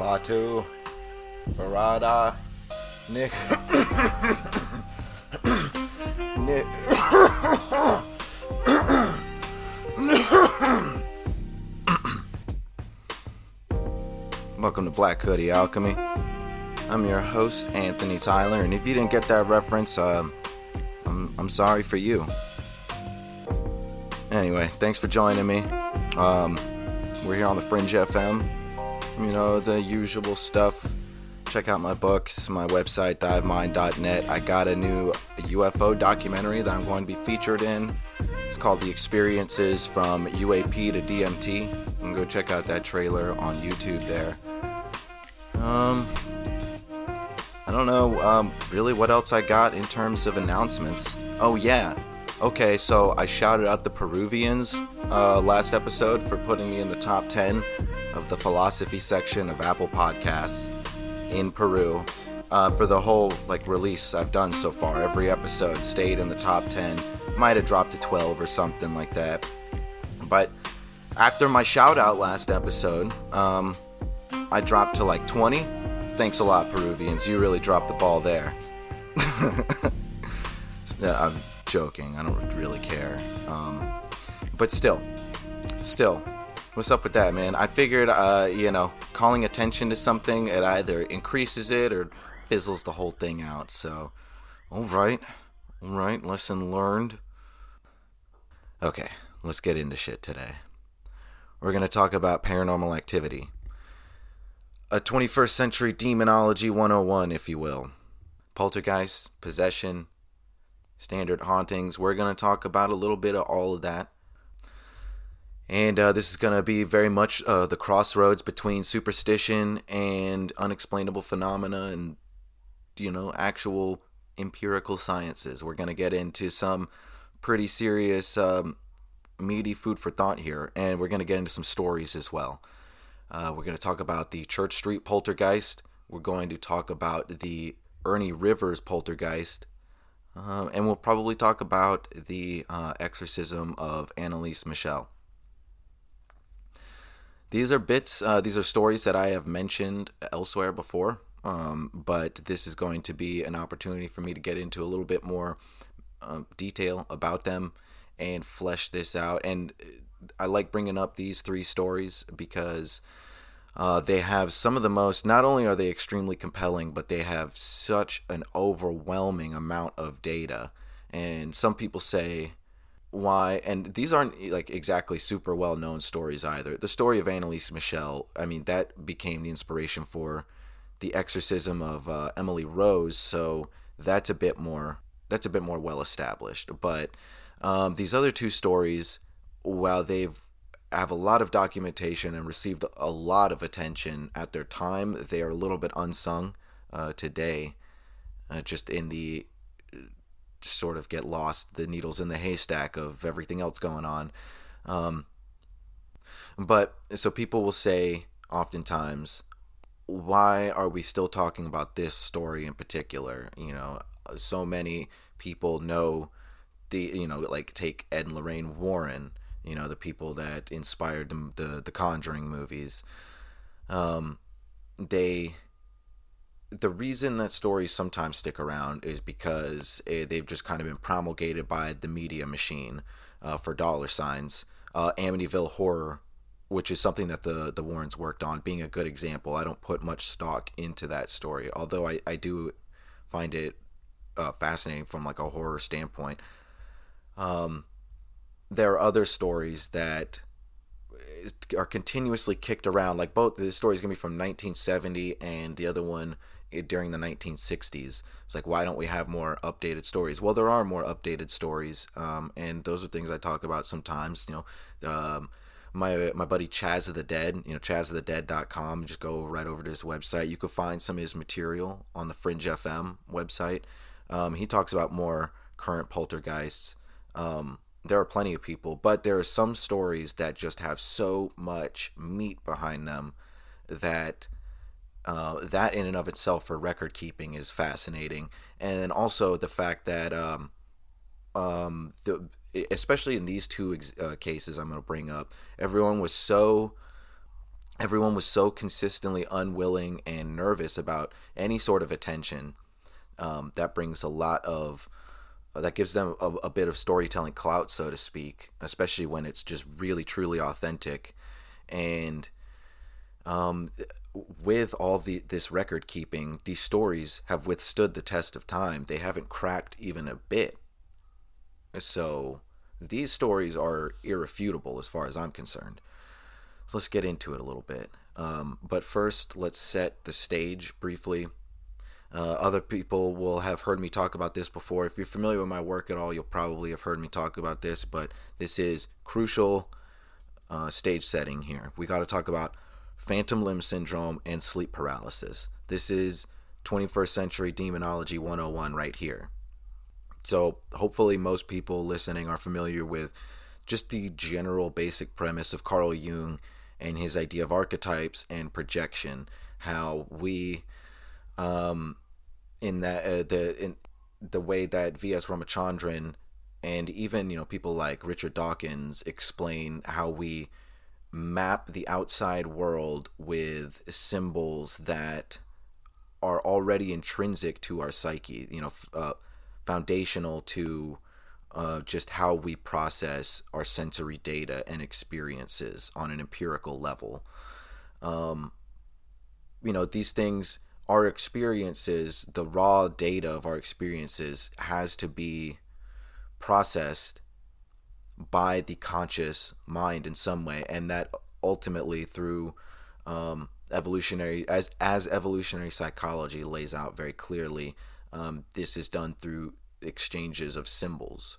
Klaatu, Barada, Nick. Nick. Welcome to Black Hoodie Alchemy. I'm your host, Anthony Tyler, and if you didn't get that reference, um, I'm, I'm sorry for you. Anyway, thanks for joining me. Um, we're here on the Fringe FM. You know, the usual stuff. Check out my books, my website, divemind.net. I got a new UFO documentary that I'm going to be featured in. It's called The Experiences from UAP to DMT. You can go check out that trailer on YouTube there. Um, I don't know um, really what else I got in terms of announcements. Oh, yeah. Okay, so I shouted out the Peruvians uh, last episode for putting me in the top 10 of the philosophy section of Apple Podcasts in Peru. Uh, for the whole like release I've done so far, every episode stayed in the top 10. Might have dropped to 12 or something like that. But after my shout out last episode, um, I dropped to like 20. Thanks a lot, Peruvians. You really dropped the ball there. I'm joking. I don't really care. Um, but still, still, what's up with that, man? I figured, uh, you know, calling attention to something, it either increases it or fizzles the whole thing out. So, all right, all right, lesson learned. Okay, let's get into shit today. We're going to talk about paranormal activity. A 21st century demonology 101, if you will. Poltergeist, possession, standard hauntings. We're going to talk about a little bit of all of that. And uh, this is going to be very much uh, the crossroads between superstition and unexplainable phenomena and, you know, actual empirical sciences. We're going to get into some pretty serious, um, meaty food for thought here. And we're going to get into some stories as well. Uh, we're going to talk about the Church Street poltergeist. We're going to talk about the Ernie Rivers poltergeist. Uh, and we'll probably talk about the uh, exorcism of Anneliese Michel. These are bits, uh, these are stories that I have mentioned elsewhere before, um, but this is going to be an opportunity for me to get into a little bit more um, detail about them and flesh this out. And I like bringing up these three stories because uh, they have some of the most, not only are they extremely compelling, but they have such an overwhelming amount of data. And some people say, why and these aren't like exactly super well known stories either. The story of anneliese michel i mean that became the inspiration for the exorcism of uh, emily rose so that's a bit more that's a bit more well established but um, these other two stories while they've have a lot of documentation and received a lot of attention at their time they are a little bit unsung uh, today uh, just in the sort of get lost the needles in the haystack of everything else going on. Um, but so people will say oftentimes why are we still talking about this story in particular? You know so many people know the you know like take ed and lorraine warren you know the people that inspired the the, the conjuring movies. Um, they the reason that stories sometimes stick around is because eh, they've just kind of been promulgated by the media machine uh, for dollar signs. Uh, Amityville Horror, which is something that the the Warrens worked on, being a good example. I don't put much stock into that story, although I, I do find it uh, fascinating from like a horror standpoint. Um, there are other stories that are continuously kicked around. Like both the story is gonna be from 1970, and the other one during the 1960s. It's like, why don't we have more updated stories? Well, there are more updated stories, um, and those are things I talk about sometimes. You know, um, my my buddy Chaz of the Dead, you know, chazofthedead.com. Just go right over to his website. You can find some of his material on the Fringe FM website. Um, he talks about more current poltergeists. Um, there are plenty of people, but there are some stories that just have so much meat behind them that uh, that in and of itself for record keeping is fascinating, and also the fact that um, um, the especially in these two ex- uh, cases I'm going to bring up, everyone was so everyone was so consistently unwilling and nervous about any sort of attention. Um, that brings a lot of uh, that gives them a, a, bit of storytelling clout, so to speak, especially when it's just really truly authentic. And um, with all the this record keeping, these stories have withstood the test of time. They haven't cracked even a bit. So these stories are irrefutable as far as I'm concerned. So let's get into it a little bit. Um, but first, let's set the stage briefly. Uh, other people will have heard me talk about this before. If you're familiar with my work at all, you'll probably have heard me talk about this, but this is crucial uh, stage setting here. We got to talk about phantom limb syndrome and sleep paralysis. This is 21st century demonology 101 right here. So, hopefully, most people listening are familiar with just the general basic premise of Carl Jung and his idea of archetypes and projection. How we, um, in that uh, the in the way that V.S. Ramachandran and even you know people like Richard Dawkins explain how we map the outside world with symbols that are already intrinsic to our psyche. You know, uh, foundational to uh, just how we process our sensory data and experiences on an empirical level. Um, you know, these things, our experiences, the raw data of our experiences has to be processed by the conscious mind in some way, and that ultimately through um, evolutionary as as evolutionary psychology lays out very clearly um, this is done through exchanges of symbols.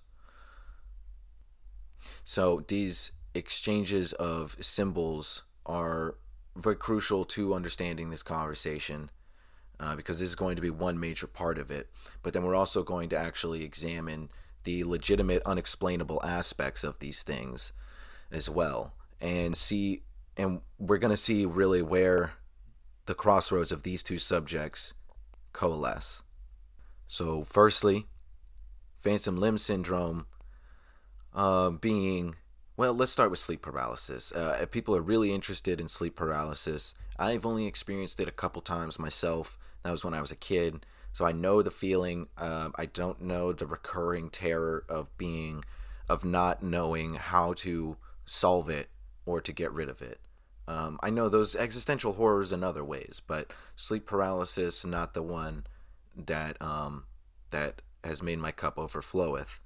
So these exchanges of symbols are very crucial to understanding this conversation uh, because this is going to be one major part of it. But then we're also going to actually examine the legitimate, unexplainable aspects of these things as well and see, and we're going to see really where the crossroads of these two subjects coalesce. So, firstly, phantom limb syndrome uh, being, well, let's start with sleep paralysis. Uh, people are really interested in sleep paralysis. I've only experienced it a couple times myself. That was when I was a kid. So I know the feeling. Uh, I don't know the recurring terror of being, of not knowing how to solve it or to get rid of it. Um, I know those existential horrors in other ways, but sleep paralysis, not the one that um, that has made my cup overfloweth.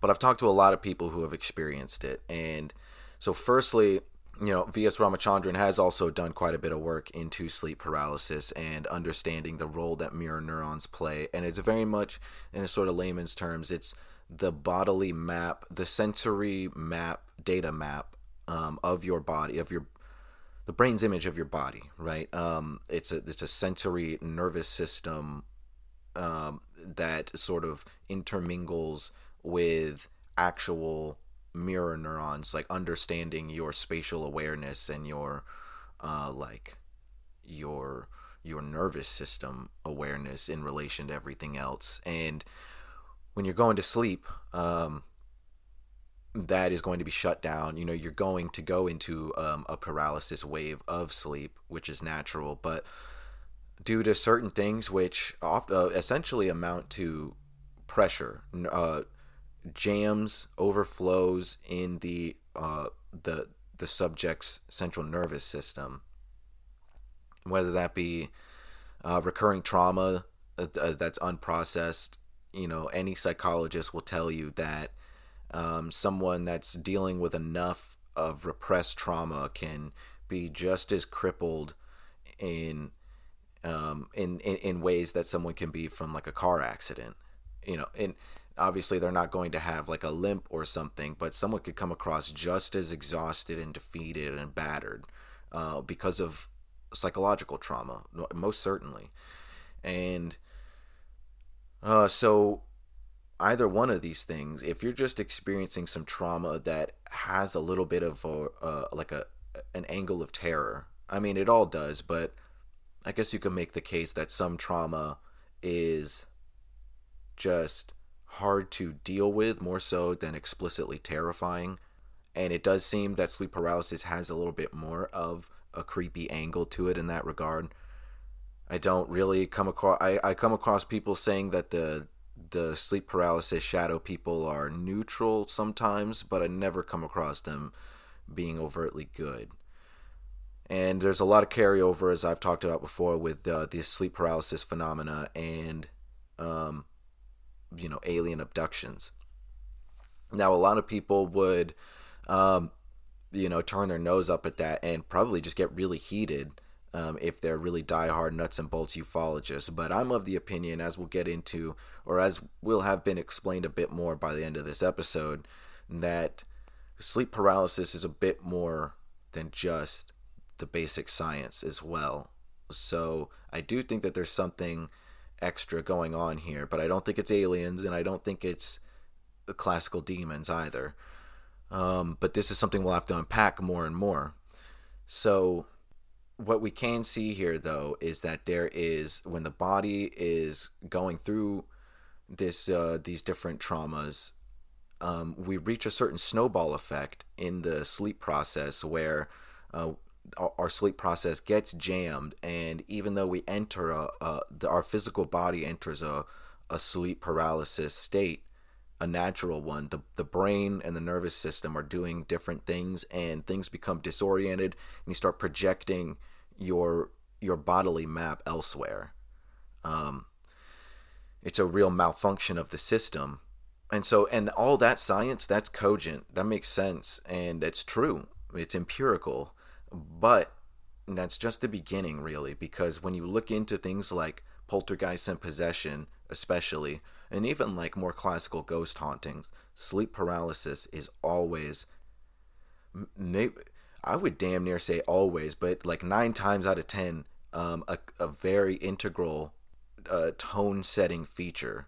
But I've talked to a lot of people who have experienced it, and so firstly, you know, V.S. Ramachandran has also done quite a bit of work into sleep paralysis and understanding the role that mirror neurons play, and it's very much, in a sort of layman's terms, it's the bodily map, the sensory map, data map um, of your body, of your the brain's image of your body, right? Um, it's a it's a sensory nervous system um, that sort of intermingles with actual mirror neurons, like understanding your spatial awareness and your uh, like your your nervous system awareness in relation to everything else. And when you're going to sleep, um, that is going to be shut down. You know, you're going to go into um, a paralysis wave of sleep, which is natural, but due to certain things which oft, uh, essentially amount to pressure, uh, jams, overflows in the uh, the the subject's central nervous system, whether that be uh, recurring trauma uh, uh, that's unprocessed. You know, any psychologist will tell you that um, someone that's dealing with enough of repressed trauma can be just as crippled in um, in, in in ways that someone can be from like a car accident. You know, and obviously they're not going to have like a limp or something, but someone could come across just as exhausted and defeated and battered uh, because of psychological trauma, most certainly. And uh, so either one of these things, if you're just experiencing some trauma that has a little bit of a, uh, like a an angle of terror, I mean it all does, but I guess you can make the case that some trauma is just hard to deal with more so than explicitly terrifying. and it does seem that sleep paralysis has a little bit more of a creepy angle to it in that regard. I don't really come across I, I come across people saying that the the sleep paralysis shadow people are neutral sometimes, but I never come across them being overtly good. And there's a lot of carryover, as I've talked about before, with uh, the sleep paralysis phenomena and, um, you know, alien abductions. Now, a lot of people would, um, you know, turn their nose up at that and probably just get really heated um, if they're really diehard nuts and bolts ufologists. But I'm of the opinion, as we'll get into, or as will have been explained a bit more by the end of this episode, that sleep paralysis is a bit more than just the basic science as well. So I do think that there's something extra going on here, but I don't think it's aliens and I don't think it's classical demons either. Um, but this is something we'll have to unpack more and more. So what we can see here though is that there is when the body is going through this uh, these different traumas um, we reach a certain snowball effect in the sleep process where uh, our sleep process gets jammed and even though we enter a, a the, our physical body enters a, a sleep paralysis state a natural one the, the brain and the nervous system are doing different things and things become disoriented and you start projecting your your bodily map elsewhere. Um, it's a real malfunction of the system. And so and all that science that's cogent. That makes sense and it's true. It's empirical but that's just the beginning really because when you look into things like poltergeist and possession especially and even like more classical ghost hauntings sleep paralysis is always maybe i would damn near say always but like nine times out of ten um, a, a very integral uh, tone setting feature.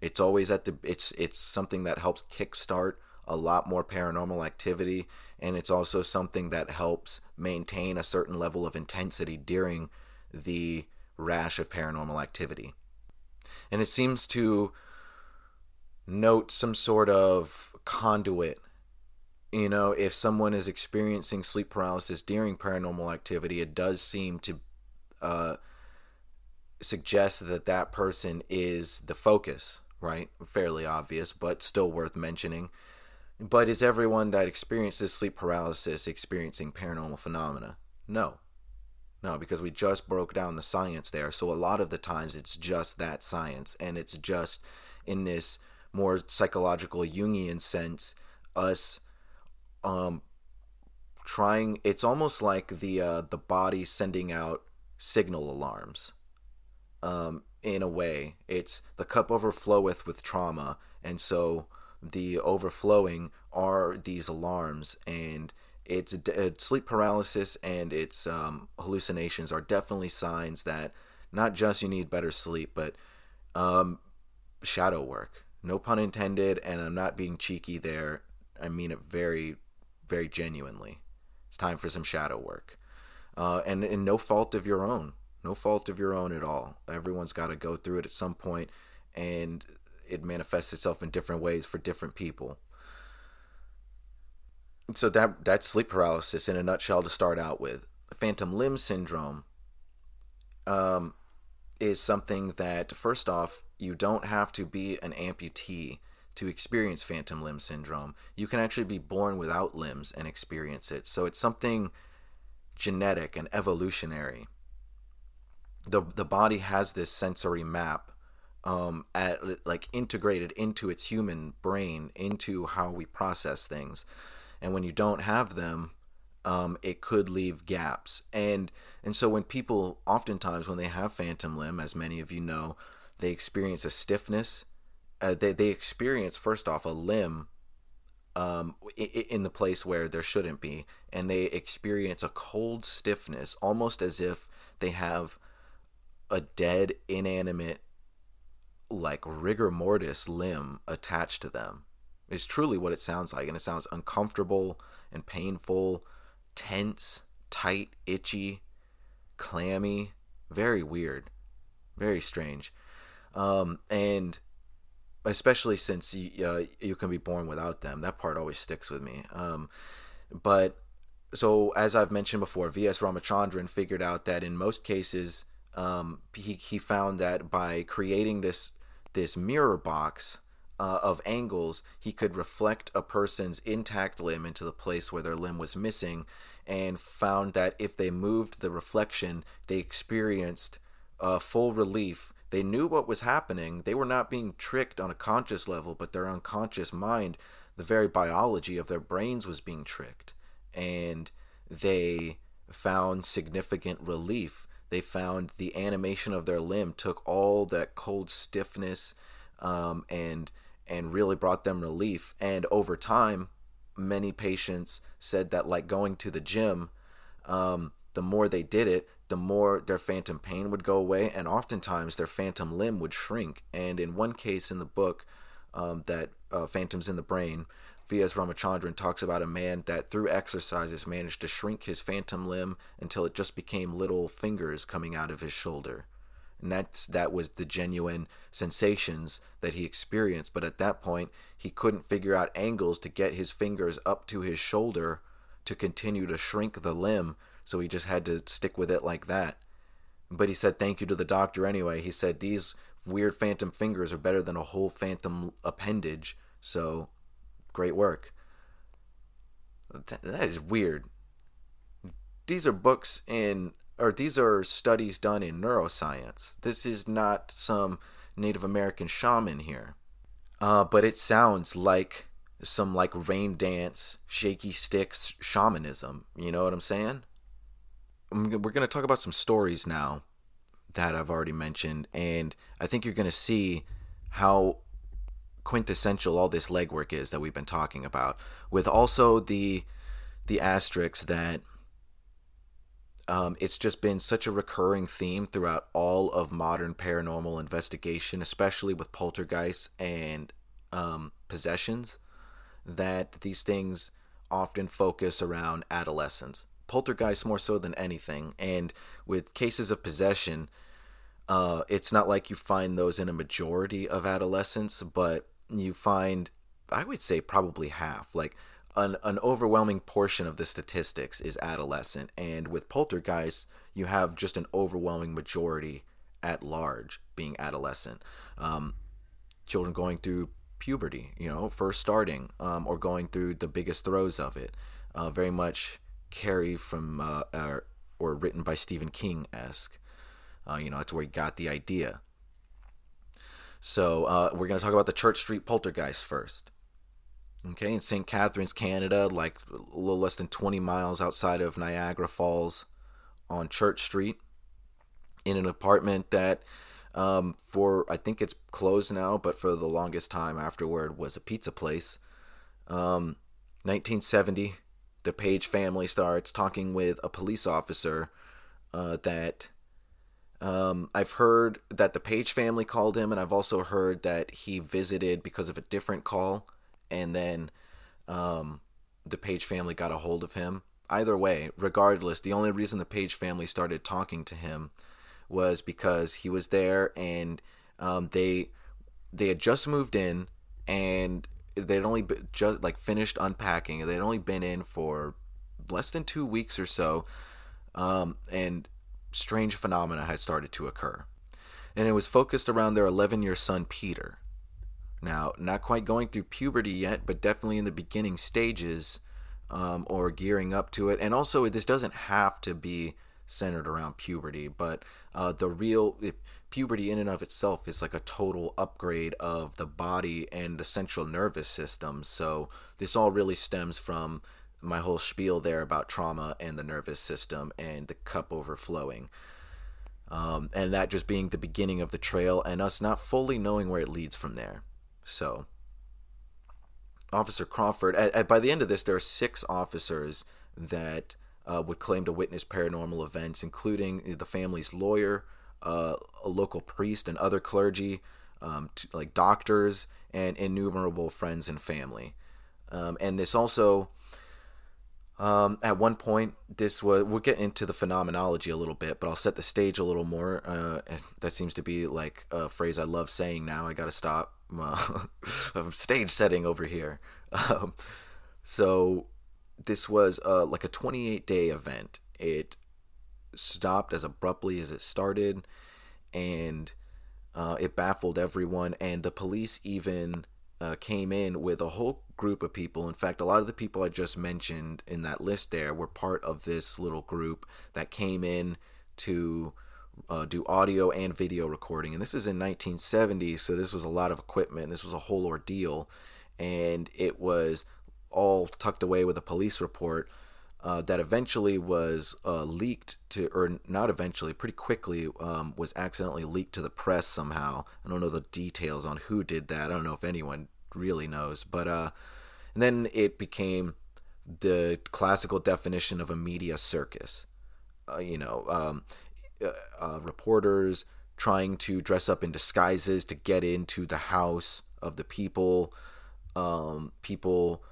It's always at the it's it's something that helps kickstart a lot more paranormal activity and it's also something that helps maintain a certain level of intensity during the rash of paranormal activity. And it seems to note some sort of conduit. You know, if someone is experiencing sleep paralysis during paranormal activity, it does seem to uh, suggest that that person is the focus right? Fairly obvious, but still worth mentioning. But is everyone that experiences sleep paralysis experiencing paranormal phenomena? No. No, because we just broke down the science there. So a lot of the times it's just that science, and it's just in this more psychological Jungian sense, us um trying it's almost like the uh the body sending out signal alarms. Um in a way. It's the cup overfloweth with trauma, and so the overflowing are these alarms, and it's, sleep paralysis and its um, hallucinations are definitely signs that not just you need better sleep, but um, shadow work. No pun intended, and I'm not being cheeky there. I mean it very, very genuinely. It's time for some shadow work. Uh, and, and no fault of your own no fault of your own at all. Everyone's got to go through it at some point, and it manifests itself in different ways for different people. So that that's sleep paralysis in a nutshell to start out with. Phantom limb syndrome um, is something that first off you don't have to be an amputee to experience phantom limb syndrome. You can actually be born without limbs and experience it. So it's something genetic and evolutionary the the body has this sensory map um, at like integrated into its human brain into how we process things. And when you don't have them um, it could leave gaps. And and so when people oftentimes when they have phantom limb as many of you know they experience a stiffness uh, they, they experience first off a limb um, in the place where there shouldn't be and they experience a cold stiffness almost as if they have a dead, inanimate, like rigor mortis limb attached to them. Is truly what it sounds like, and it sounds uncomfortable and painful, tense, tight, itchy, clammy, very weird, very strange. Um, and especially since you, uh, you can be born without them. That part always sticks with me. Um, but so, as I've mentioned before, V.S. Ramachandran figured out that in most cases, um, he, he found that by creating this this mirror box uh, of angles, he could reflect a person's intact limb into the place where their limb was missing, and found that if they moved the reflection, they experienced uh, full relief. They knew what was happening. They were not being tricked on a conscious level, but their unconscious mind, the very biology of their brains, was being tricked. And they found significant relief. They found the animation of their limb took all that cold stiffness um, and and really brought them relief. And over time, many patients said that like going to the gym, um, the more they did it, the more their phantom pain would go away, and oftentimes their phantom limb would shrink. And in one case in the book, um, that uh, Phantoms in the Brain, V.S. Ramachandran talks about a man that through exercises managed to shrink his phantom limb until it just became little fingers coming out of his shoulder. And that's that was the genuine sensations that he experienced. But at that point, he couldn't figure out angles to get his fingers up to his shoulder to continue to shrink the limb so he just had to stick with it like that. But he said thank you to the doctor anyway. He said these weird phantom fingers are better than a whole phantom appendage. So great work. That is weird. These are books in, or these are studies done in neuroscience. This is not some Native American shaman here. Uh, but it sounds like some like rain dance, shaky sticks shamanism. You know what I'm saying? we're going to talk about some stories now that I've already mentioned, and I think you're going to see how quintessential all this legwork is that we've been talking about, with also the the asterisks that um, it's just been such a recurring theme throughout all of modern paranormal investigation, especially with poltergeists and um, possessions, that these things often focus around adolescence poltergeist more so than anything. And with cases of possession, uh, it's not like you find those in a majority of adolescents, but you find, I would say, probably half. Like an, an overwhelming portion of the statistics is adolescent. And with poltergeist, you have just an overwhelming majority at large being adolescent. Um, children going through puberty, you know, first starting, um, or going through the biggest throes of it. Uh, very much carry from uh, or, or written by Stephen King esque. Uh, you know, that's where he got the idea. So uh, we're going to talk about the Church Street Poltergeist first. Okay, in St. Catharines, Canada, like a little less than 20 miles outside of Niagara Falls on Church Street, in an apartment that, um, for I think it's closed now, but for the longest time afterward was a pizza place. Um, 1970, the Page family starts talking with a police officer uh, that um, I've heard that the Page family called him, and I've also heard that he visited because of a different call, and then um, the Page family got a hold of him. Either way, regardless, the only reason the Page family started talking to him was because he was there, and um, they they had just moved in, and they'd only just like finished unpacking. They'd only been in for less than two weeks or so, um, and strange phenomena had started to occur. And it was focused around their 11 year son, Peter. Now, not quite going through puberty yet, but definitely in the beginning stages um, or gearing up to it. And also, this doesn't have to be centered around puberty, but uh, the real puberty in and of itself is like a total upgrade of the body and the central nervous system. So this all really stems from my whole spiel there about trauma and the nervous system and the cup overflowing. Um, and that just being the beginning of the trail and us not fully knowing where it leads from there. So, Officer Crawford, at, at, by the end of this, there are six officers that uh, would claim to witness paranormal events, including the family's lawyer, uh, a local priest, and other clergy, um, to, like doctors, and innumerable friends and family. Um, and this also Um, at one point, this was we'll get into the phenomenology a little bit, but I'll set the stage a little more. Uh, that seems to be like a phrase I love saying now. I gotta stop. Uh, stage setting over here. Um, so this was uh, like a 28 day event. It stopped as abruptly as it started, and uh, it baffled everyone. And the police even uh, came in with a whole group of people. In fact, a lot of the people I just mentioned in that list there were part of this little group that came in to uh, do audio and video recording. And this is in 1970, so this was a lot of equipment. This was a whole ordeal, and it was all tucked away with a police report. Uh, that eventually was uh, leaked to, or not eventually, pretty quickly um, was accidentally leaked to the press somehow. I don't know the details on who did that. I don't know if anyone really knows. But uh, and then it became the classical definition of a media circus. Uh, you know, um, uh, uh, reporters trying to dress up in disguises to get into the house of the people. Um, people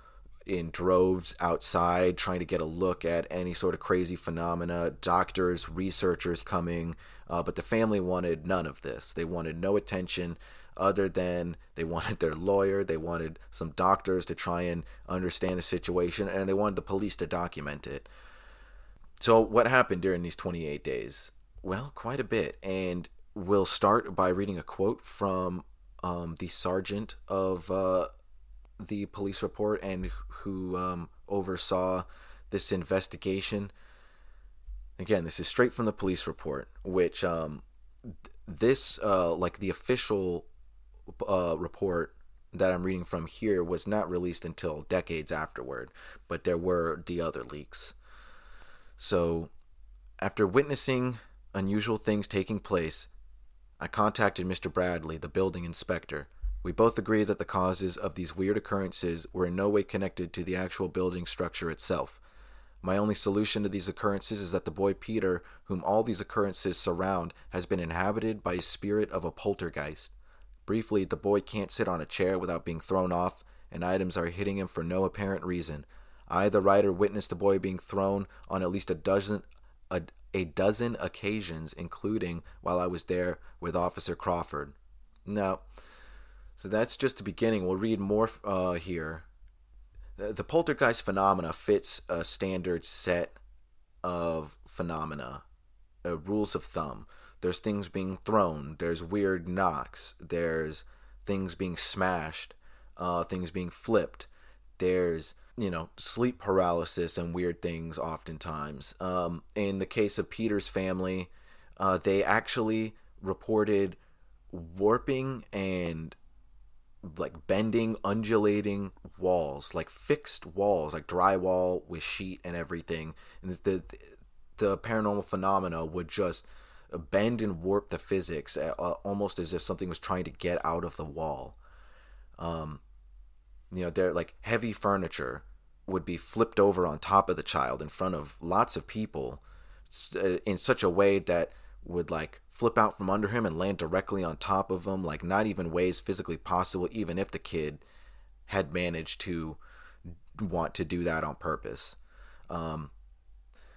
in droves outside trying to get a look at any sort of crazy phenomena. Doctors, researchers coming, uh, but the family wanted none of this. They wanted no attention other than they wanted their lawyer, they wanted some doctors to try and understand the situation, and they wanted the police to document it. So, what happened during these 28 days? Well, quite a bit. And we'll start by reading a quote from um, the sergeant of uh, the police report and who um, oversaw this investigation. Again, this is straight from the police report, which um, this, uh, like the official uh, report that I'm reading from here was not released until decades afterward, but there were the other leaks. So, after witnessing unusual things taking place, I contacted Mr. Bradley, the building inspector. We both agreed that the causes of these weird occurrences were in no way connected to the actual building structure itself. My only solution to these occurrences is that the boy Peter, whom all these occurrences surround, has been inhabited by a spirit of a poltergeist. Briefly, the boy can't sit on a chair without being thrown off, and items are hitting him for no apparent reason. I, the writer, witnessed the boy being thrown on at least a dozen a, a dozen occasions, including while I was there with Officer Crawford. Now, so that's just the beginning. We'll read more uh, here. The, poltergeist phenomena fits a standard set of phenomena, uh, rules of thumb. There's things being thrown. There's weird knocks. There's things being smashed. Uh, things being flipped. There's you know sleep paralysis and weird things oftentimes. Um, in the case of Peter's family, uh, they actually reported warping and like bending, undulating walls, like fixed walls, like drywall with sheet and everything. And the the paranormal phenomena would just bend and warp the physics uh, uh, almost as if something was trying to get out of the wall. Um, you know, they're like heavy furniture would be flipped over on top of the child in front of lots of people uh, in such a way that would like flip out from under him and land directly on top of him like not even ways physically possible even if the kid had managed to want to do that on purpose um,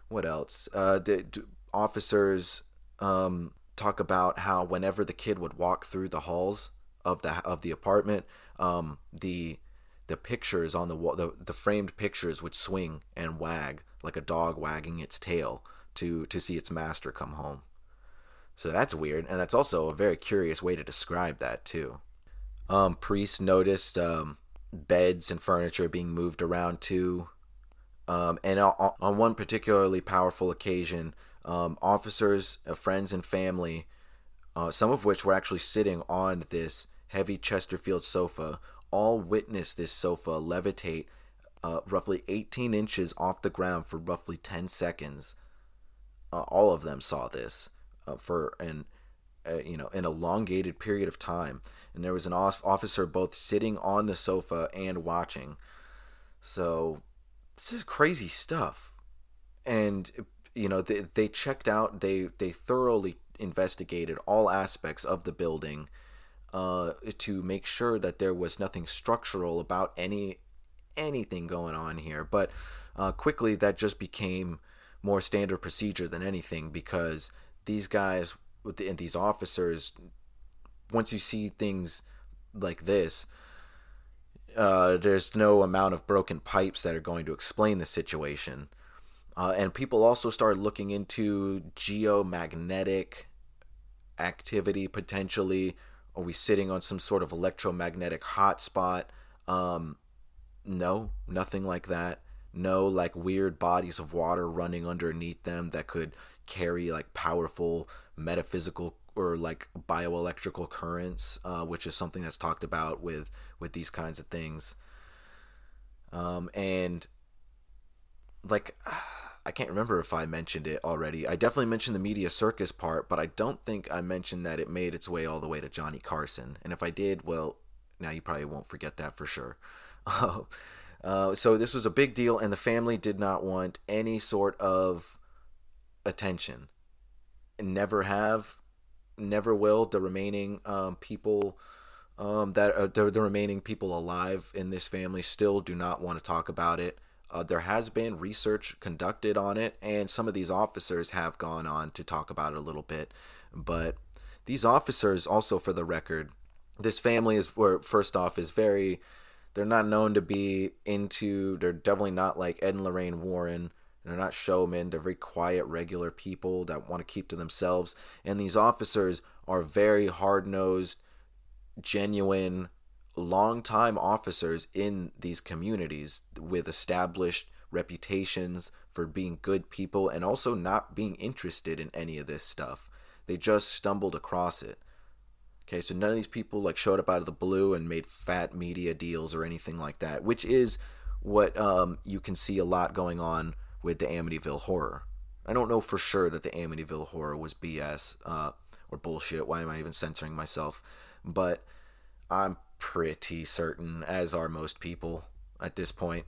what else uh, the, officers um, talk about how whenever the kid would walk through the halls of the of the apartment, um, the the pictures on the wall, the, the framed pictures would swing and wag like a dog wagging its tail to to see its master come home. So that's weird, and that's also a very curious way to describe that too. Um, priests noticed um, beds and furniture being moved around too. Um, and on one particularly powerful occasion, um, officers, uh, friends, and family, uh, some of which were actually sitting on this heavy Chesterfield sofa, all witnessed this sofa levitate uh, roughly 18 inches off the ground for roughly 10 seconds. Uh, all of them saw this uh, for an uh, you know an elongated period of time, and there was an officer both sitting on the sofa and watching. So this is crazy stuff, and you know they, they checked out they they thoroughly investigated all aspects of the building uh, to make sure that there was nothing structural about any anything going on here. But uh, quickly, that just became more standard procedure than anything because these guys and these officers, once you see things like this, uh, there's no amount of broken pipes that are going to explain the situation. Uh, and people also started looking into geomagnetic activity potentially. Are we sitting on some sort of electromagnetic hotspot? Um, no, nothing like that. No, like weird bodies of water running underneath them that could carry like powerful metaphysical or like bioelectrical currents, uh, which is something that's talked about with with these kinds of things. Um, and like I can't remember if I mentioned it already. I definitely mentioned the media circus part, but I don't think I mentioned that it made its way all the way to Johnny Carson. And if I did, well, now you probably won't forget that for sure. uh, so this was a big deal, and the family did not want any sort of attention. Never have, never will. The remaining um, people um, that are the, the remaining people alive in this family still do not want to talk about it. Uh, there has been research conducted on it, and some of these officers have gone on to talk about it a little bit. But these officers, also for the record, this family is where first off is very. They're not known to be into. They're definitely not like Ed and Lorraine Warren they're not showmen. They're very quiet, regular people that want to keep to themselves. And these officers are very hard nosed, genuine, long-time officers in these communities with established reputations for being good people and also not being interested in any of this stuff. They just stumbled across it. Okay, so none of these people like showed up out of the blue and made fat media deals or anything like that, which is what um, you can see a lot going on with the Amityville Horror. I don't know for sure that the Amityville Horror was BS uh, or bullshit. Why am I even censoring myself? But I'm pretty certain, as are most people at this point.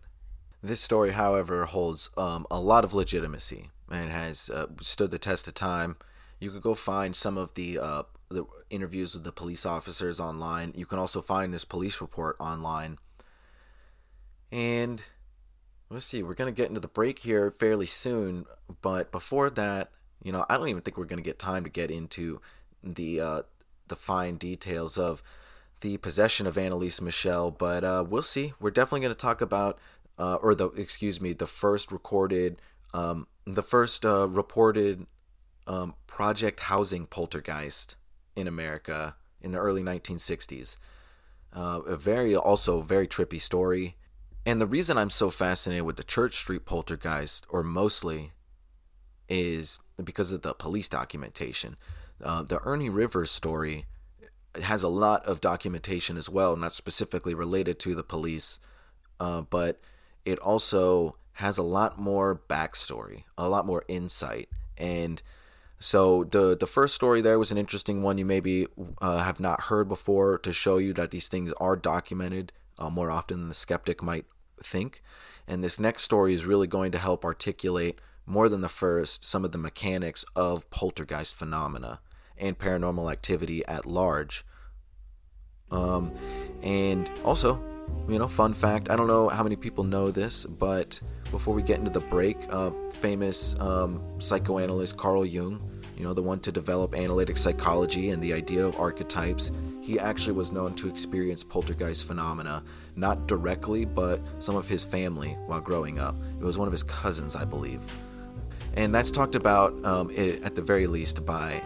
This story, however, holds um, a lot of legitimacy and has uh, stood the test of time. You could go find some of the uh, the interviews with the police officers online. You can also find this police report online. And let's see, we're going to get into the break here fairly soon, but before that, you know, I don't even think we're going to get time to get into the uh, the fine details of the possession of Anneliese Michel, but uh, we'll see. We're definitely going to talk about, uh, or the excuse me, the first recorded, um, the first uh, reported um, project housing poltergeist in America in the early 1960s. Uh, a very also very trippy story. And the reason I'm so fascinated with the Church Street poltergeist, or mostly, is because of the police documentation. Uh, the Ernie Rivers story has a lot of documentation as well, not specifically related to the police, uh, but it also has a lot more backstory, a lot more insight. And so the the first story there was an interesting one you maybe uh, have not heard before to show you that these things are documented uh, more often than the skeptic might think. And this next story is really going to help articulate more than the first some of the mechanics of poltergeist phenomena and paranormal activity at large. Um, and also, you know, fun fact I don't know how many people know this, but before we get into the break, uh, famous um, psychoanalyst Carl Jung, you know, the one to develop analytic psychology and the idea of archetypes, he actually was known to experience poltergeist phenomena, not directly, but some of his family while growing up. It was one of his cousins, I believe. And that's talked about, um, it, at the very least, by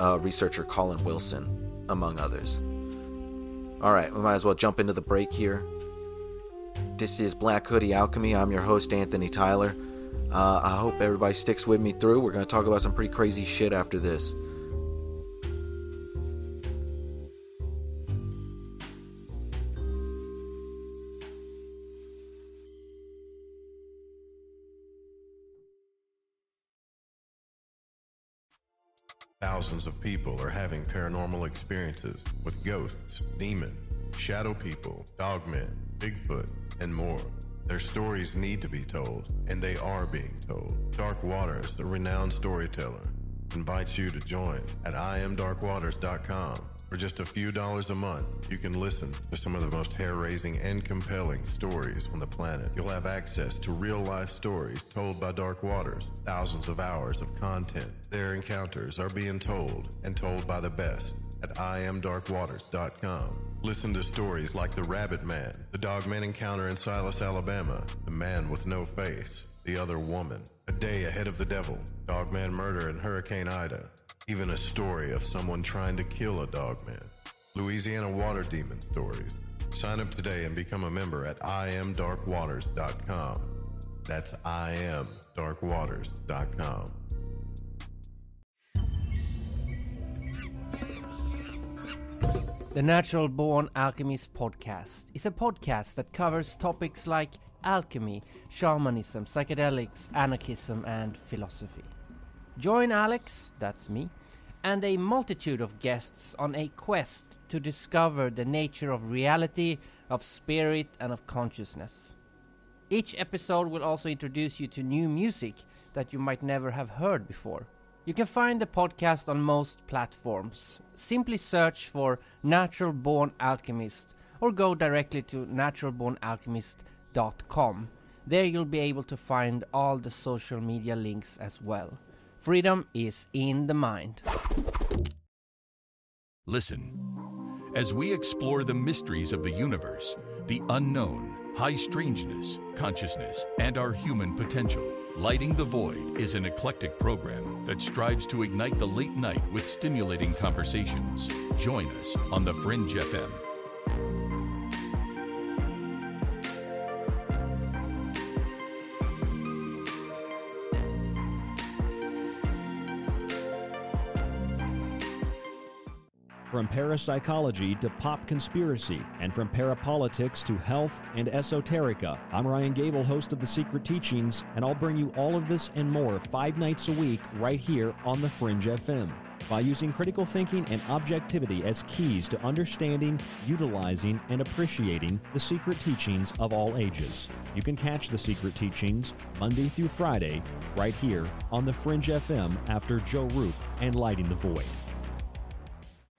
uh, researcher Colin Wilson, among others. All right, we might as well jump into the break here. This is Black Hoodie Alchemy. I'm your host, Anthony Tyler. Uh, I hope everybody sticks with me through. We're going to talk about some pretty crazy shit after this. Thousands of people are having paranormal experiences with ghosts, demons, shadow people, dogmen, Bigfoot, and more. Their stories need to be told, and they are being told. Dark Waters, the renowned storyteller, invites you to join at IamDarkWaters.com For just a few dollars a month, you can listen to some of the most hair raising and compelling stories on the planet. You'll have access to real life stories told by Dark Waters, thousands of hours of content. Their encounters are being told and told by the best at IamDarkWaters.com. Listen to stories like The Rabbit Man, the Dogman encounter in Silas, Alabama, The Man with No Face, The Other Woman, A Day Ahead of the Devil, Dogman Murder in Hurricane Ida, even a story of someone trying to kill a dogman. Louisiana Water Demon Stories. Sign up today and become a member at IamDarkWaters.com. That's IamDarkWaters.com. The Natural Born Alchemist podcast is a podcast that covers topics like alchemy, shamanism, psychedelics, anarchism, and philosophy. Join Alex, that's me, and a multitude of guests on a quest to discover the nature of reality, of spirit, and of consciousness. Each episode will also introduce you to new music that you might never have heard before. You can find the podcast on most platforms. Simply search for Natural Born Alchemist or go directly to naturalbornalchemist.com. There you'll be able to find all the social media links as well. Freedom is in the mind. Listen. As we explore the mysteries of the universe, the unknown, high strangeness, consciousness, and our human potential, Lighting the Void is an eclectic program that strives to ignite the late night with stimulating conversations. Join us on The Fringe FM. From parapsychology to pop conspiracy, and from parapolitics to health and esoterica, I'm Ryan Gable, host of The Secret Teachings, and I'll bring you all of this and more five nights a week right here on The Fringe FM. By using critical thinking and objectivity as keys to understanding, utilizing, and appreciating the secret teachings of all ages. You can catch the secret teachings Monday through Friday right here on The Fringe FM after Joe Rupe and Lighting the Void.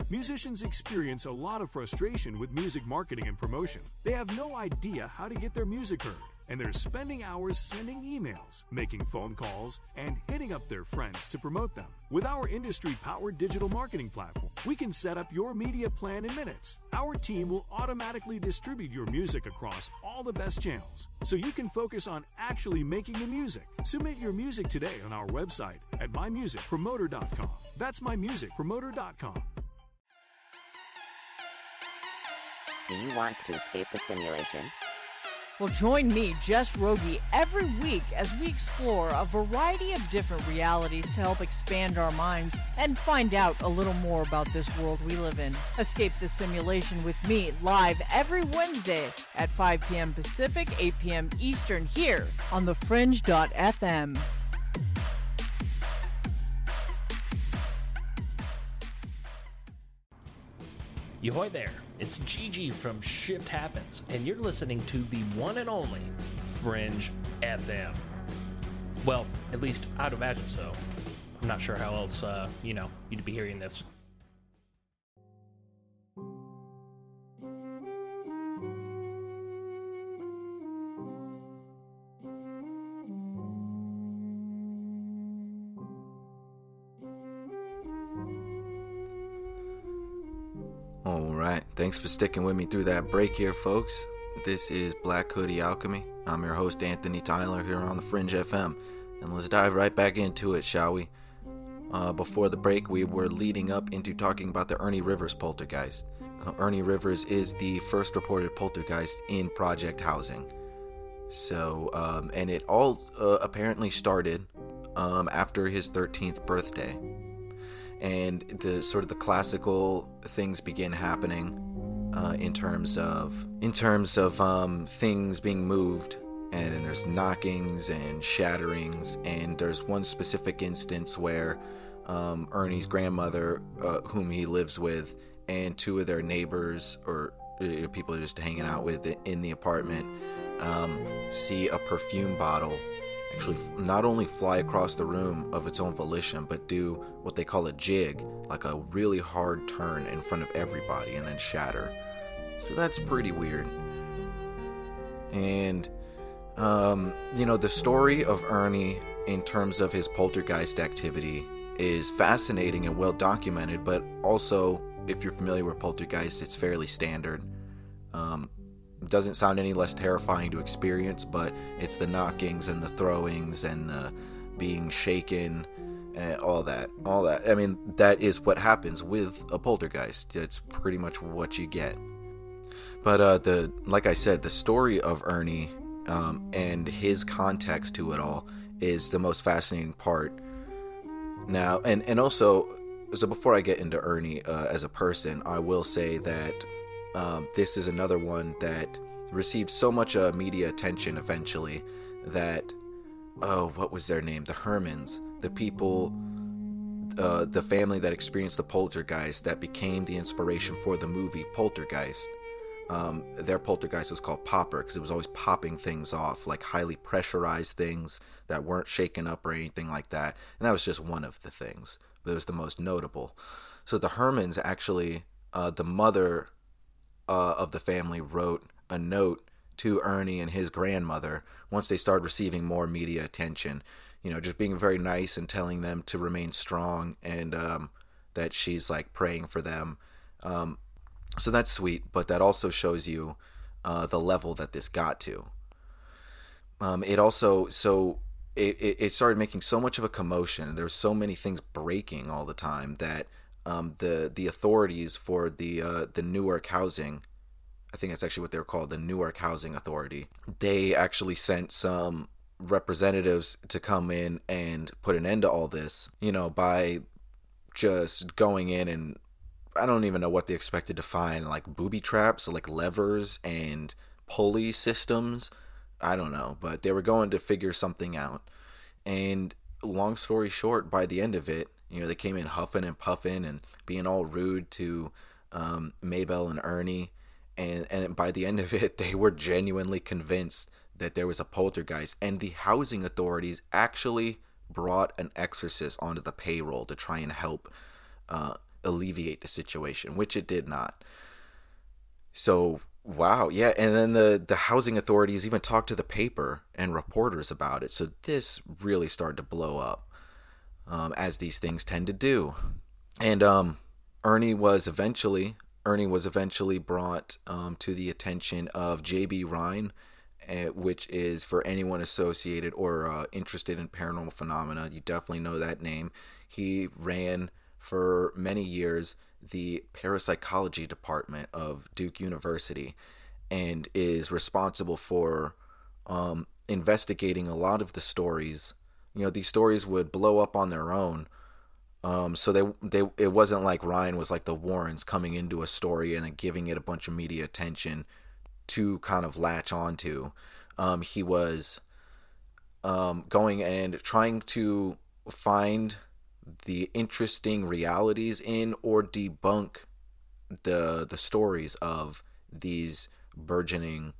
Musicians experience a lot of frustration with music marketing and promotion. They have no idea how to get their music heard, and they're spending hours sending emails, making phone calls, and hitting up their friends to promote them. With our industry powered digital marketing platform, we can set up your media plan in minutes. Our team will automatically distribute your music across all the best channels so you can focus on actually making the music. Submit your music today on our website at mymusicpromoter.com. That's mymusicpromoter.com. Do you want to escape the simulation? Well, join me, Jess Rogie, every week as we explore a variety of different realities to help expand our minds and find out a little more about this world we live in. Escape the simulation with me live every Wednesday at 5 p.m. Pacific, 8 p.m. Eastern here on the thefringe.fm. Yohoy there, it's Gigi from Shift Happens, and you're listening to the one and only Fringe FM. Well, at least I'd imagine so. I'm not sure how else, uh, you know, you'd be hearing this. Thanks for sticking with me through that break here, folks. This is Black Hoodie Alchemy. I'm your host, Anthony Tyler, here on the Fringe FM. And let's dive right back into it, shall we? Uh, before the break, we were leading up into talking about the Ernie Rivers poltergeist. Uh, Ernie Rivers is the first reported poltergeist in Project Housing. So, um, and it all uh, apparently started um, after his 13th birthday and the sort of the classical things begin happening uh, in terms of in terms of um, things being moved and, and there's knockings and shatterings and there's one specific instance where um, Ernie's grandmother uh, whom he lives with and two of their neighbors or uh, people just hanging out with in the apartment um, see a perfume bottle actually not only fly across the room of its own volition, but do what they call a jig, like a really hard turn in front of everybody and then shatter. So that's pretty weird. And, um, you know, the story of Ernie in terms of his poltergeist activity is fascinating and well documented, but also, if you're familiar with poltergeist, it's fairly standard. Um, doesn't sound any less terrifying to experience, but it's the knockings and the throwings and the being shaken and all that. All that. I mean, that is what happens with a poltergeist. It's pretty much what you get. But uh, the like I said, the story of Ernie um, and his context to it all is the most fascinating part. Now, and and also, so before I get into Ernie uh, as a person, I will say that um, this is another one that received so much uh, media attention eventually that oh, what was their name? The Herrmanns, the people, uh, the family that experienced the poltergeist that became the inspiration for the movie Poltergeist. Um, their poltergeist was called Popper because it was always popping things off, like highly pressurized things that weren't shaken up or anything like that. And that was just one of the things, but it was the most notable. So the Herrmanns actually, uh, the mother uh, of the family wrote a note to Ernie and his grandmother once they started receiving more media attention. You know, just being very nice and telling them to remain strong and um, that she's like praying for them. Um, so that's sweet, but that also shows you uh, the level that this got to. Um, it also so it, it started making so much of a commotion. There's so many things breaking all the time that um, the the authorities for the uh, the Newark housing, I think that's actually what they're called, the Newark Housing Authority. They actually sent some representatives to come in and put an end to all this. You know, by just going in and I don't even know what they expected to find, like booby traps, like levers and pulley systems. I don't know, but they were going to figure something out. And long story short, by the end of it, you know, they came in huffing and puffing and being all rude to um, Maybelle and Ernie. And, and by the end of it, they were genuinely convinced that there was a poltergeist. And the housing authorities actually brought an exorcist onto the payroll to try and help uh, alleviate the situation, which it did not. So wow, yeah, and then the the housing authorities even talked to the paper and reporters about it. So this really started to blow up, um, as these things tend to do. And um, Ernie was eventually Ernie was eventually brought um, to the attention of J.B. Rhine, uh, which is for anyone associated or uh, interested in paranormal phenomena. You definitely know that name. He ran for many years the parapsychology department of Duke University and is responsible for um, investigating a lot of the stories. You know, these stories would blow up on their own. Um, so they they it wasn't like Rhine was like the Warrens coming into a story and then giving it a bunch of media attention to kind of latch onto. Um, he was um, going and trying to find the interesting realities in or debunk the the stories of these burgeoning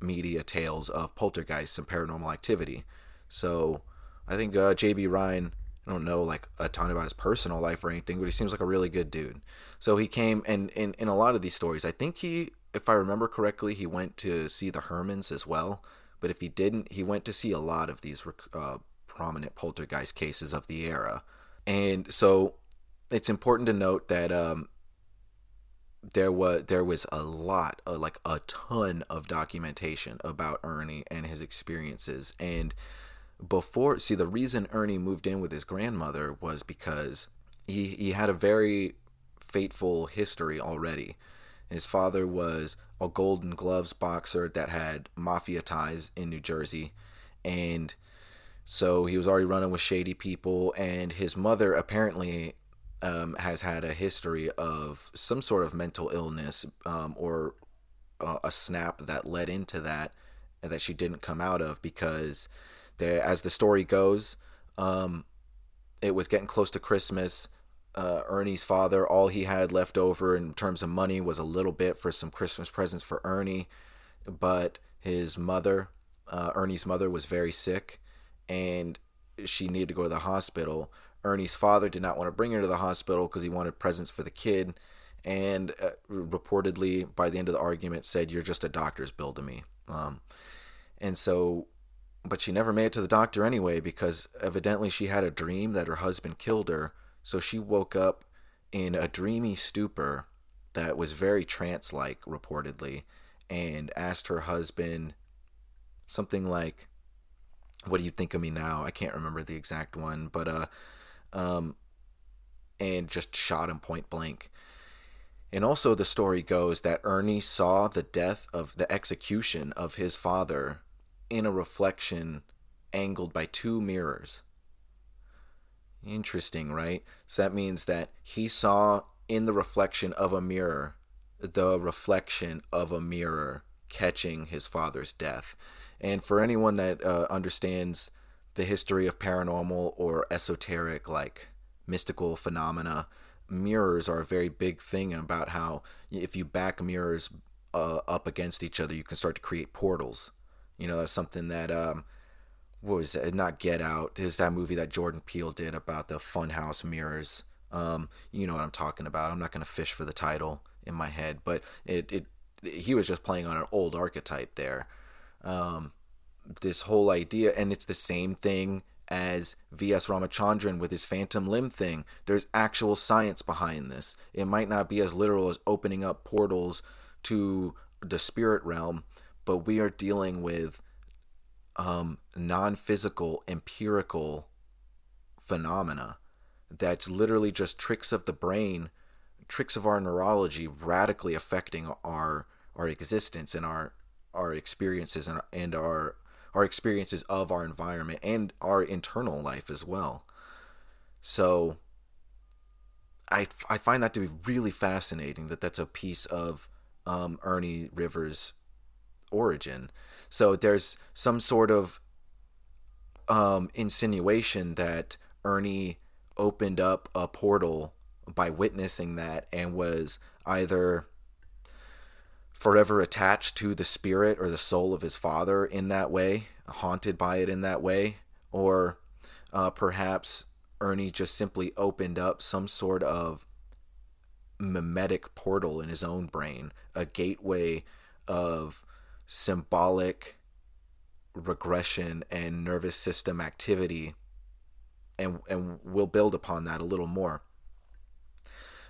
media tales of poltergeists and paranormal activity. So I think uh, JB Rhine. I don't know like a ton about his personal life or anything, but he seems like a really good dude. So he came and in, in a lot of these stories, I think he, if I remember correctly, he went to see the Herrmanns as well. But if he didn't, he went to see a lot of these uh, prominent poltergeist cases of the era. And so it's important to note that um, there was there was a lot, uh, like a ton of documentation about Ernie and his experiences. And before, see, the reason Ernie moved in with his grandmother was because he he had a very fateful history already. His father was a Golden Gloves boxer that had mafia ties in New Jersey, and so he was already running with shady people, and his mother apparently um, has had a history of some sort of mental illness um, or uh, a snap that led into that that she didn't come out of because as the story goes, um, it was getting close to Christmas. Uh, Ernie's father, all he had left over in terms of money was a little bit for some Christmas presents for Ernie, but his mother, uh, Ernie's mother, was very sick and she needed to go to the hospital. Ernie's father did not want to bring her to the hospital because he wanted presents for the kid, and uh, reportedly by the end of the argument said, "You're just a doctor's bill to me." Um, and so, but she never made it to the doctor anyway because evidently she had a dream that her husband killed her. So she woke up in a dreamy stupor that was very trance like, reportedly, and asked her husband something like, What do you think of me now? I can't remember the exact one, but, uh, um, and just shot him point blank. And also, the story goes that Ernie saw the death of the execution of his father in a reflection angled by two mirrors. Interesting, right? So that means that he saw in the reflection of a mirror the reflection of a mirror catching his father's death. And for anyone that uh, understands the history of paranormal or esoteric, like mystical phenomena, mirrors are a very big thing about how if you back mirrors uh, up against each other, you can start to create portals. You know, that's something that um, what was it? Not Get Out. Is that movie that Jordan Peele did about the funhouse mirrors? Um, you know what I'm talking about. I'm not going to fish for the title in my head, but it, it he was just playing on an old archetype there. Um, this whole idea, and it's the same thing as V.S. Ramachandran with his phantom limb thing. There's actual science behind this. It might not be as literal as opening up portals to the spirit realm, but we are dealing with um, non physical, empirical phenomena that's literally just tricks of the brain, tricks of our neurology radically affecting our our existence and our our experiences and, and our our experiences of our environment and our internal life as well. So I, I find that to be really fascinating that that's a piece of um, Ernie Rivers' origin. So there's some sort of um, insinuation that Ernie opened up a portal by witnessing that and was either forever attached to the spirit or the soul of his father in that way, haunted by it in that way, or uh, perhaps Ernie just simply opened up some sort of mimetic portal in his own brain, a gateway of symbolic regression and nervous system activity and and we'll build upon that a little more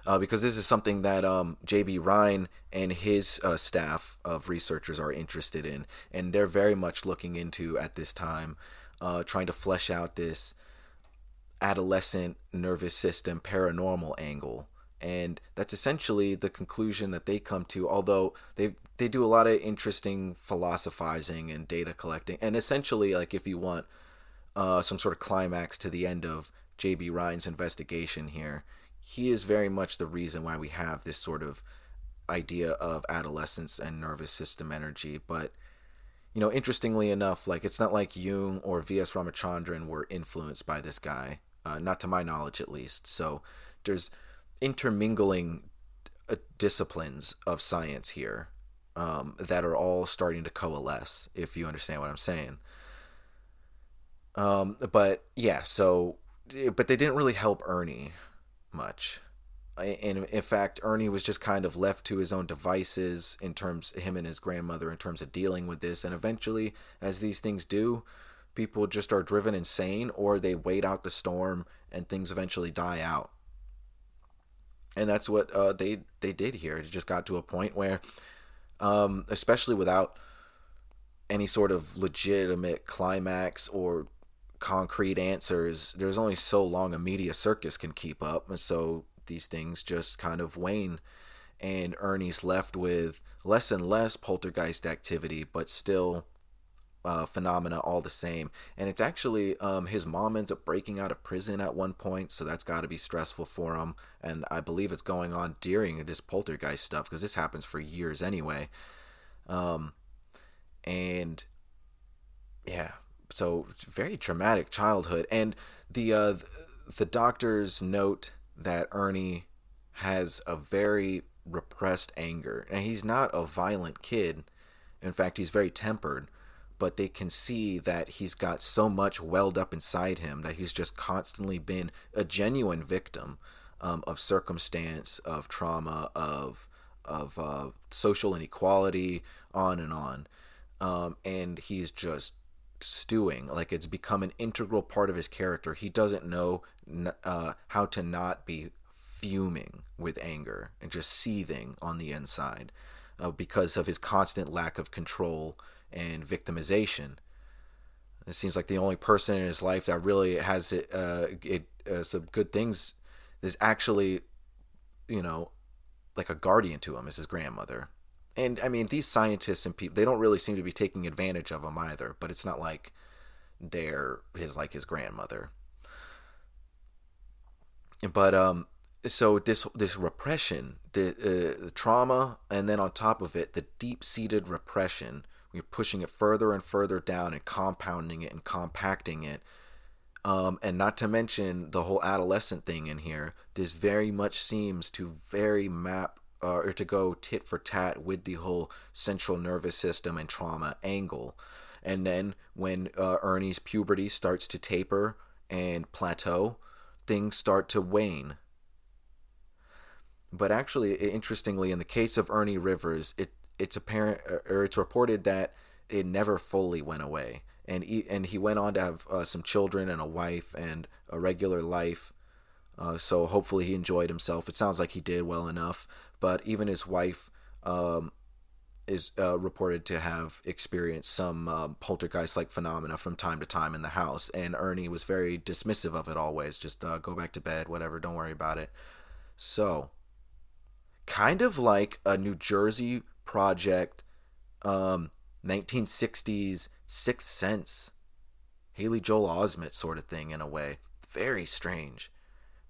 uh, because this is something that um, J.B. Rhine and his uh, staff of researchers are interested in, and they're very much looking into at this time, uh, trying to flesh out this adolescent nervous system paranormal angle. And that's essentially the conclusion that they come to. Although they they do a lot of interesting philosophizing and data collecting, and essentially, like if you want uh, some sort of climax to the end of J.B. Rhine's investigation here, he is very much the reason why we have this sort of idea of adolescence and nervous system energy. But, you know, interestingly enough, like it's not like Jung or V.S. Ramachandran were influenced by this guy, uh, not to my knowledge at least. So there's intermingling uh, disciplines of science here um, that are all starting to coalesce, if you understand what I'm saying. Um, but yeah, so, but they didn't really help Ernie much. And in fact, Ernie was just kind of left to his own devices in terms him and his grandmother in terms of dealing with this. And eventually, as these things do, people just are driven insane or they wait out the storm and things eventually die out. And that's what uh, they they did here. It just got to a point where, um, especially without any sort of legitimate climax or concrete answers, there's only so long a media circus can keep up. And so these things just kind of wane. And Ernie's left with less and less poltergeist activity, but still uh, phenomena all the same. And it's actually um, his mom ends up breaking out of prison at one point, so that's got to be stressful for him. And I believe it's going on during this poltergeist stuff because this happens for years anyway. Um, and yeah, so very traumatic childhood, and the uh, the doctors note that Ernie has a very repressed anger, and he's not a violent kid. In fact, he's very tempered, but they can see that he's got so much welled up inside him that he's just constantly been a genuine victim um, of circumstance, of trauma, of of uh, social inequality, on and on, um, and he's just stewing like it's become an integral part of his character. He doesn't know uh, how to not be fuming with anger and just seething on the inside uh, because of his constant lack of control and victimization. It seems like the only person in his life that really has it, uh, it uh, some good things is actually, you know, like a guardian to him is his grandmother. And I mean, these scientists and people, they don't really seem to be taking advantage of him either. But it's not like they're his like his grandmother. But um, so this this repression, the, uh, the trauma, and then on top of it, the deep seated repression. We're pushing it further and further down and compounding it and compacting it. Um, and not to mention the whole adolescent thing in here. This very much seems to very map uh, or to go tit for tat with the whole central nervous system and trauma angle. And then when uh, Ernie's puberty starts to taper and plateau, things start to wane but actually, interestingly, in the case of Ernie Rivers, it it's apparent or it's reported that it never fully went away, and he, and he went on to have uh, some children and a wife and a regular life. Uh, so hopefully he enjoyed himself. It sounds like he did well enough. But even his wife um, is uh, reported to have experienced some um, poltergeist-like phenomena from time to time in the house, and Ernie was very dismissive of it. Always, just uh, go back to bed, whatever. Don't worry about it. So kind of like a New Jersey project, um, 1960s Sixth Sense, Haley Joel Osment sort of thing in a way. Very strange,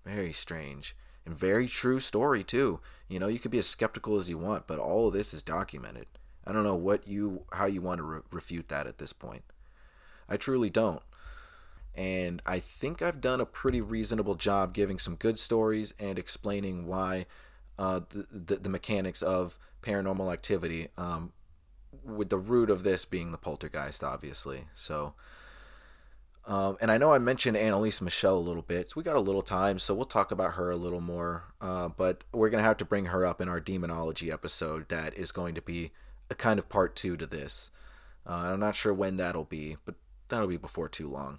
very strange, and very true story too. You know, you could be as skeptical as you want, but all of this is documented. I don't know what you how you want to re- refute that at this point. I truly don't. And I think I've done a pretty reasonable job giving some good stories and explaining why uh, the, the, the mechanics of paranormal activity. Um, with the root of this being the poltergeist, obviously. So, um, and I know I mentioned Anneliese Michel a little bit. So we got a little time, so we'll talk about her a little more. Uh, but we're gonna have to bring her up in our demonology episode. That is going to be a kind of part two to this. Uh, I'm not sure when that'll be, but that'll be before too long.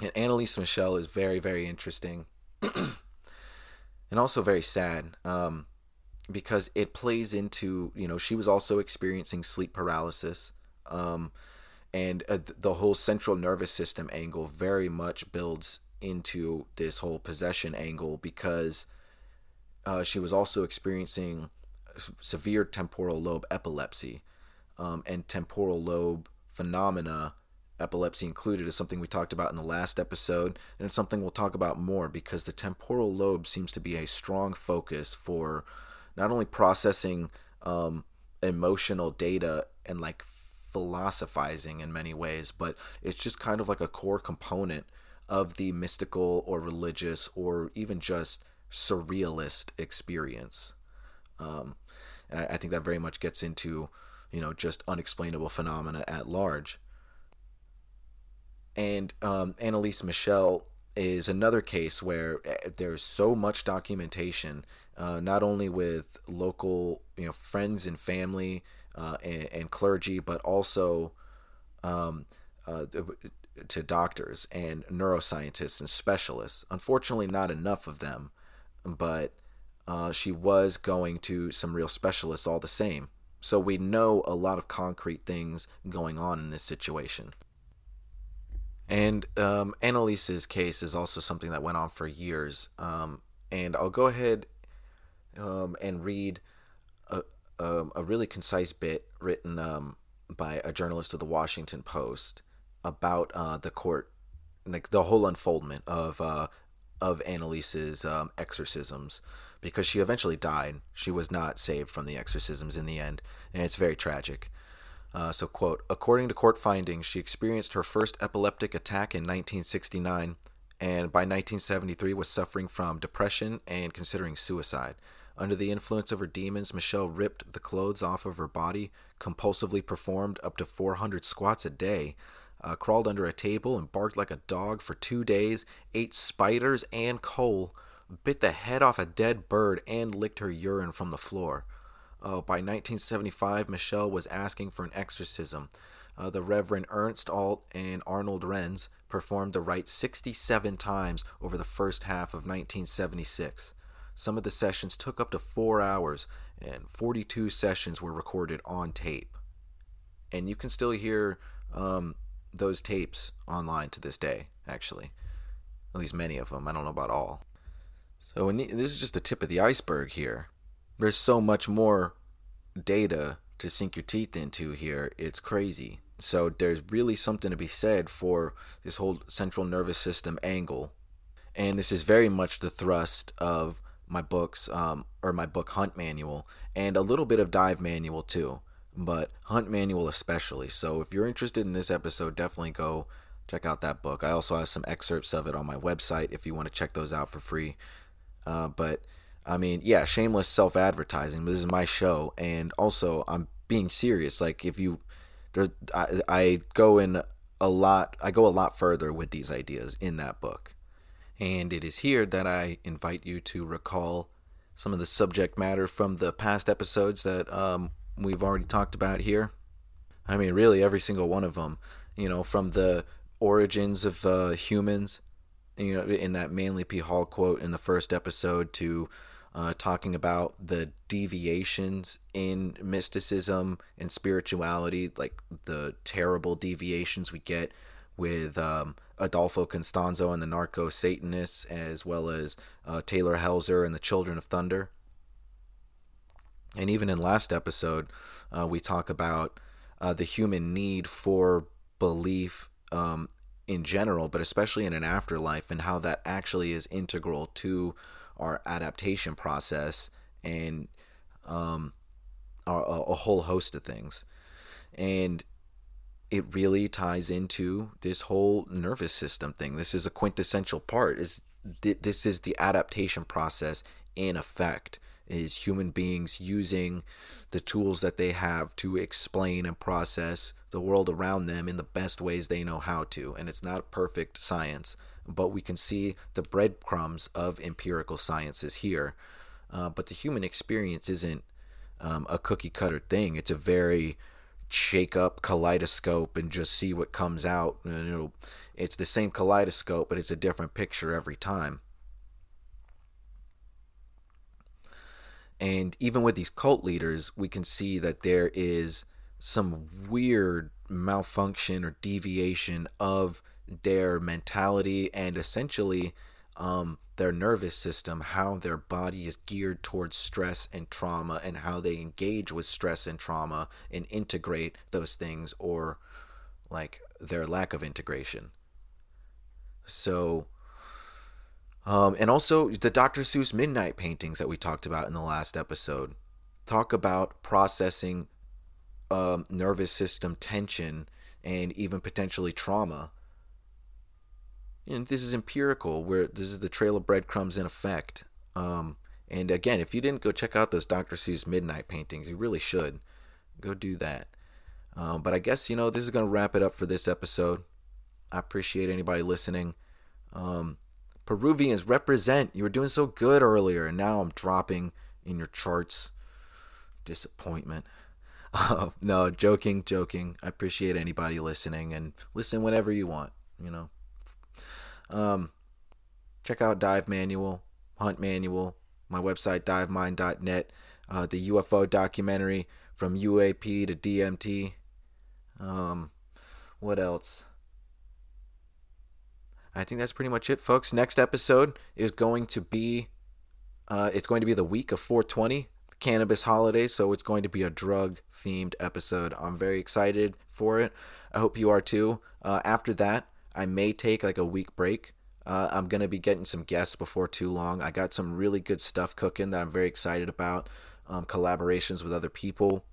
And Anneliese Michel is very, very interesting. and also very sad um, because it plays into you know she was also experiencing sleep paralysis um, and uh, the whole central nervous system angle very much builds into this whole possession angle because uh, she was also experiencing severe temporal lobe epilepsy um, and temporal lobe phenomena epilepsy included is something we talked about in the last episode, and it's something we'll talk about more because the temporal lobe seems to be a strong focus for not only processing um, emotional data and like philosophizing in many ways, but it's just kind of like a core component of the mystical or religious or even just surrealist experience. Um, and I, I think that very much gets into, you know, just unexplainable phenomena at large. And um, Anneliese Michel is another case where eh, there's so much documentation, uh, not only with local, you know, friends and family uh, and, and, clergy, but also um, uh, to doctors and neuroscientists and specialists. Unfortunately, not enough of them, but uh, she was going to some real specialists all the same. So we know a lot of concrete things going on in this situation. And um, Anneliese's case is also something that went on for years. Um, and I'll go ahead um, and read a, um, a, really concise bit written um, by a journalist of the Washington Post about uh, the court, like the whole unfoldment of uh, of Anneliese's um, exorcisms, because she eventually died. She was not saved from the exorcisms in the end, and it's very tragic. Uh, so, quote, according to court findings, she experienced her first epileptic attack in 1969 and by 1973 was suffering from depression and considering suicide. Under the influence of her demons, Michel ripped the clothes off of her body, compulsively performed up to 400 squats a day, uh, crawled under a table and barked like a dog for two days, ate spiders and coal, bit the head off a dead bird, and licked her urine from the floor. Uh, by 1975, Michel was asking for an exorcism. Uh, the Reverend Ernst Alt and Arnold Renz performed the rite 67 times over the first half of 1976. Some of the sessions took up to four hours, and 42 sessions were recorded on tape. And you can still hear um, those tapes online to this day, actually. At least many of them. I don't know about all. So this is just the tip of the iceberg here. There's so much more data to sink your teeth into here. It's crazy. So there's really something to be said for this whole central nervous system angle. And this is very much the thrust of my books, um, or my book Hunt Manual, and a little bit of Dive Manual too, but Hunt Manual especially. So if you're interested in this episode, definitely go check out that book. I also have some excerpts of it on my website if you want to check those out for free. Uh, but I mean, yeah, shameless self advertising. This is my show, and also I'm being serious. Like if you, there, I, I go in a lot. I go a lot further with these ideas in that book. And it is here that I invite you to recall some of the subject matter from the past episodes that um, we've already talked about here. I mean, really, every single one of them. You know, from the origins of uh, humans, you know, in that Manly P. Hall quote in the first episode, to uh, talking about the deviations in mysticism and spirituality, like the terrible deviations we get with um, Adolfo Constanzo and the Narco Satanists, as well as uh, Taylor Helzer and the Children of Thunder. And even in last episode, uh, we talk about uh, the human need for belief um, in general, but especially in an afterlife, and how that actually is integral to our adaptation process and um, a, a whole host of things. And it really ties into this whole nervous system thing. This is a quintessential part. Is this is the adaptation process in effect? Is human beings using the tools that they have to explain and process the world around them in the best ways they know how to? And it's not perfect science, but we can see the breadcrumbs of empirical sciences here. Uh, but the human experience isn't um, a cookie cutter thing. It's a very shake up kaleidoscope and just see what comes out and it'll it's the same kaleidoscope but it's a different picture every time. And even with these cult leaders we can see that there is some weird malfunction or deviation of their mentality and essentially um, their nervous system, how their body is geared towards stress and trauma, and how they engage with stress and trauma and integrate those things or like their lack of integration. So, um, and also the Dr. Seuss Midnight paintings that we talked about in the last episode talk about processing um, nervous system tension and even potentially trauma and this is empirical where this is the trail of breadcrumbs in effect. Um, and again if you didn't go check out those dr seuss midnight paintings you really should. Go do that. Um, but i guess you know this is going to wrap it up for this episode. I appreciate anybody listening. Um, peruvians represent. You were doing so good earlier and now i'm dropping in your charts. Disappointment. Uh, no joking joking. I appreciate anybody listening and listen whenever you want you know um, check out Dive Manual, Hunt Manual, my website, divemind.net, uh, the UFO documentary from UAP to DMT. Um, what else? I think that's pretty much it, folks. Next episode is going to be, uh, it's going to be the week of 420, cannabis holiday, so it's going to be a drug themed episode. I'm very excited for it. I hope you are too. Uh, after that, I may take like a week break. Uh, I'm to be getting some guests before too long. I got some really good stuff cooking that I'm very excited about, um, collaborations with other people.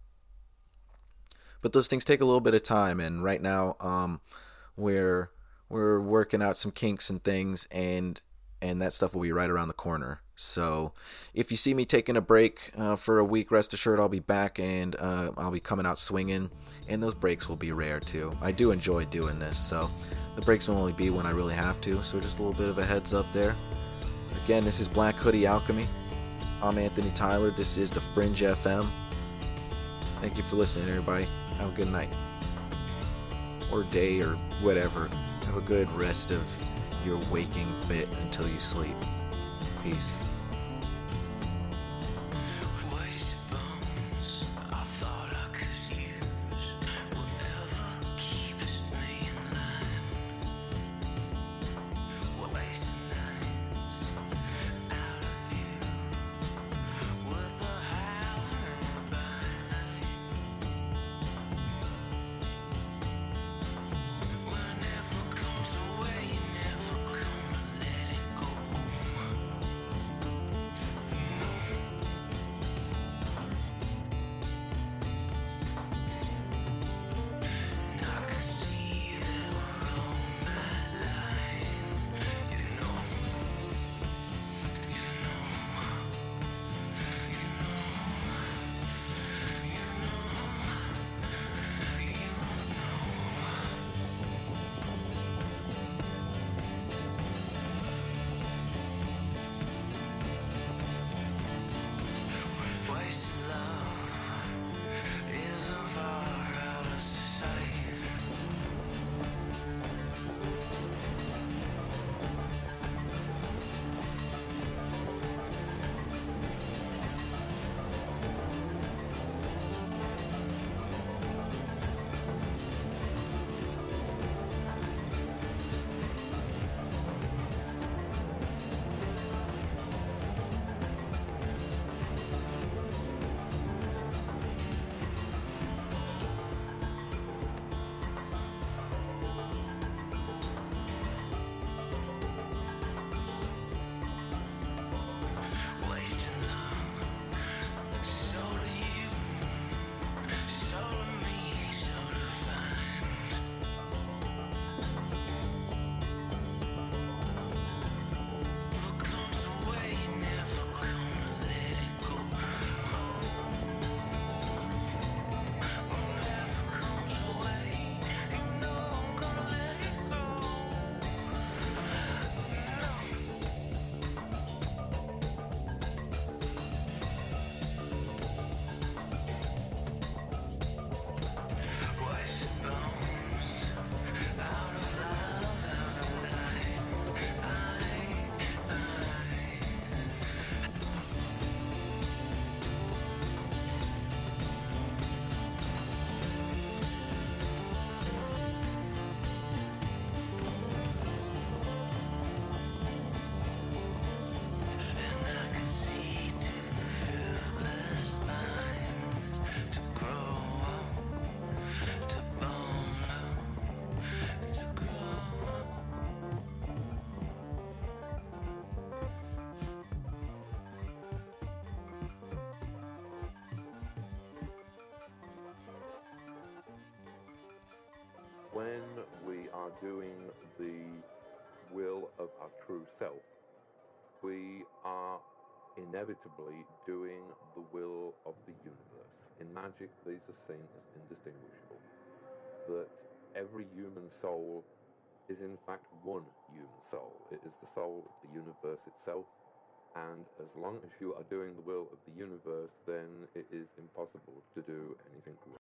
But those things take a little bit of time, and right now um, we're we're working out some kinks and things, and and that stuff will be right around the corner. So if you see me taking a break uh, for a week, rest assured I'll be back and uh, I'll be coming out swinging, and those breaks will be rare too. I do enjoy doing this, so the breaks will only be when I really have to. So just a little bit of a heads up there. Again, this is Black Hoodie Alchemy. I'm Anthony Tyler. This is the Fringe FM. Thank you for listening, everybody. Have a good night or day or whatever. Have a good rest of your waking bit until you sleep. Peace. Doing the will of our true self, we are inevitably doing the will of the universe. In magic, these are seen as indistinguishable. That every human soul is in fact one human soul. It is the soul of the universe itself. And as long as you are doing the will of the universe, then it is impossible to do anything wrong.